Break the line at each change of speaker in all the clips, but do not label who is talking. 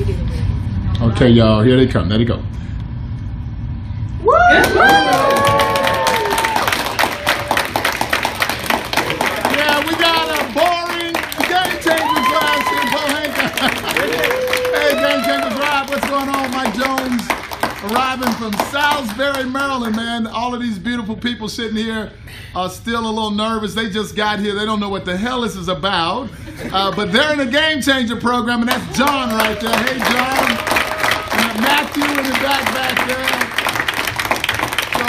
Okay, y'all, here they come. There they go. Yeah, we got a boring game changer Pohanka. hey, game changers, Rob, what's going on? Mike Jones arriving from Salisbury, Maryland, man. All of these beautiful people sitting here are still a little nervous. They just got here. They don't know what the hell this is about. Uh, but they're in the game changer program, and that's John right there. Hey, John. And Matthew in the back back there. So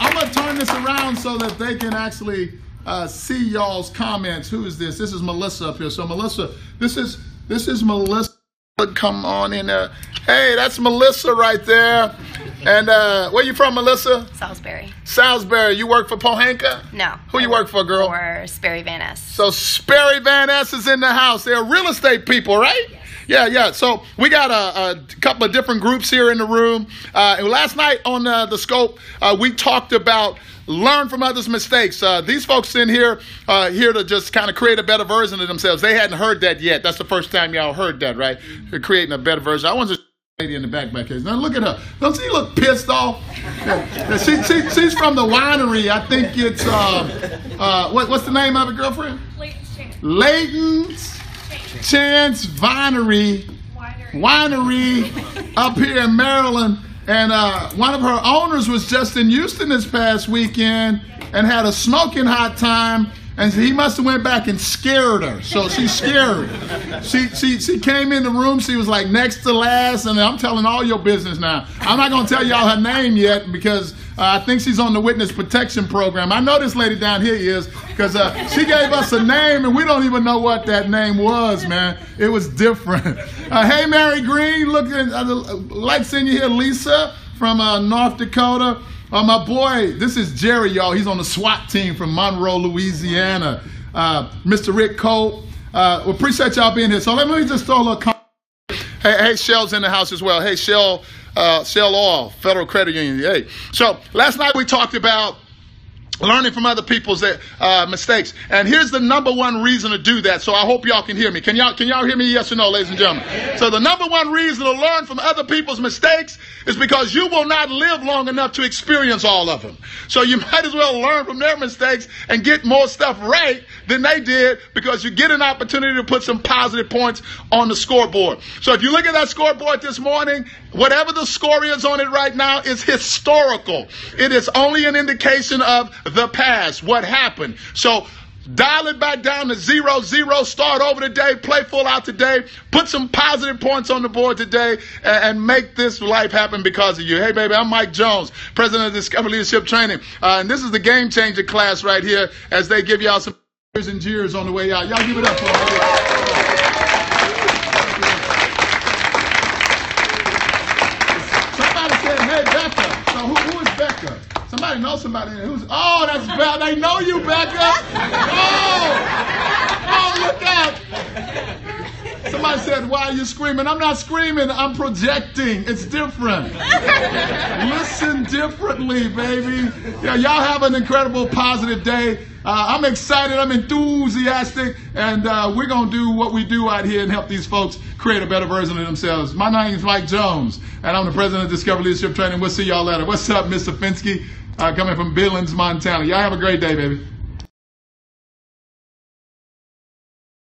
I'm gonna turn this around so that they can actually uh, see y'all's comments. Who is this? This is Melissa up here. So Melissa, this is this is Melissa. Come on in there. Hey, that's Melissa right there. And uh, where you from, Melissa?
Salisbury.
Salisbury. You work for Pohanka?
No.
Who you work for, girl?
For Sperry Van Ness.
So Sperry Van Ness is in the house. They're real estate people, right? Yeah, yeah. So we got a, a couple of different groups here in the room. Uh, and last night on uh, the scope, uh, we talked about learn from others' mistakes. Uh, these folks in here uh, here to just kind of create a better version of themselves. They hadn't heard that yet. That's the first time y'all heard that, right? They're creating a better version. I want to lady in the back back here. Now look at her. Don't she look pissed off? She, she, she's from the winery. I think it's uh, uh, what, what's the name of it, girlfriend? Layton's Chance Vineyard Winery up here in Maryland. And uh, one of her owners was just in Houston this past weekend and had a smoking hot time. And he must have went back and scared her. So she's scared. She, she, she came in the room. She was like next to last. And I'm telling all your business now. I'm not going to tell y'all her name yet because uh, I think she's on the witness protection program. I know this lady down here is because uh, she gave us a name and we don't even know what that name was, man. It was different. Uh, hey, Mary Green, looking, uh, like seeing you here, Lisa from uh, North Dakota. Uh, my boy, this is Jerry, y'all. He's on the SWAT team from Monroe, Louisiana. Uh, Mr. Rick Cole, Uh, we appreciate y'all being here. So let me just throw a little. Com- hey, hey, Shell's in the house as well. Hey, Shell, uh, Shell Oil, Federal Credit Union. Hey. So last night we talked about learning from other people's uh, mistakes. And here's the number one reason to do that. So I hope y'all can hear me. Can y'all can y'all hear me? Yes or no, ladies and gentlemen. So the number one reason to learn from other people's mistakes is because you will not live long enough to experience all of them. So you might as well learn from their mistakes and get more stuff right than they did because you get an opportunity to put some positive points on the scoreboard. So if you look at that scoreboard this morning, whatever the score is on it right now is historical. It is only an indication of the past, what happened. So dial it back down to zero zero. Start over today. Play full out today. Put some positive points on the board today, and, and make this life happen because of you. Hey, baby, I'm Mike Jones, president of Discover Leadership Training, uh, and this is the game changer class right here. As they give y'all some cheers and jeers on the way out. Y'all give it up for them. Somebody said, "Hey, Becca." So who, who is Becca? Somebody knows somebody. Who's? Oh, that's Becca. They know you, Becca. Oh, oh, look out. Somebody said, Why are you screaming? I'm not screaming, I'm projecting. It's different. Listen differently, baby. Yeah, y'all have an incredible, positive day. Uh, I'm excited, I'm enthusiastic, and uh, we're going to do what we do out here and help these folks create a better version of themselves. My name is Mike Jones, and I'm the president of Discover Leadership Training. We'll see y'all later. What's up, Mr. Finsky? Uh, coming from Billings, Montana. Y'all have a great day, baby.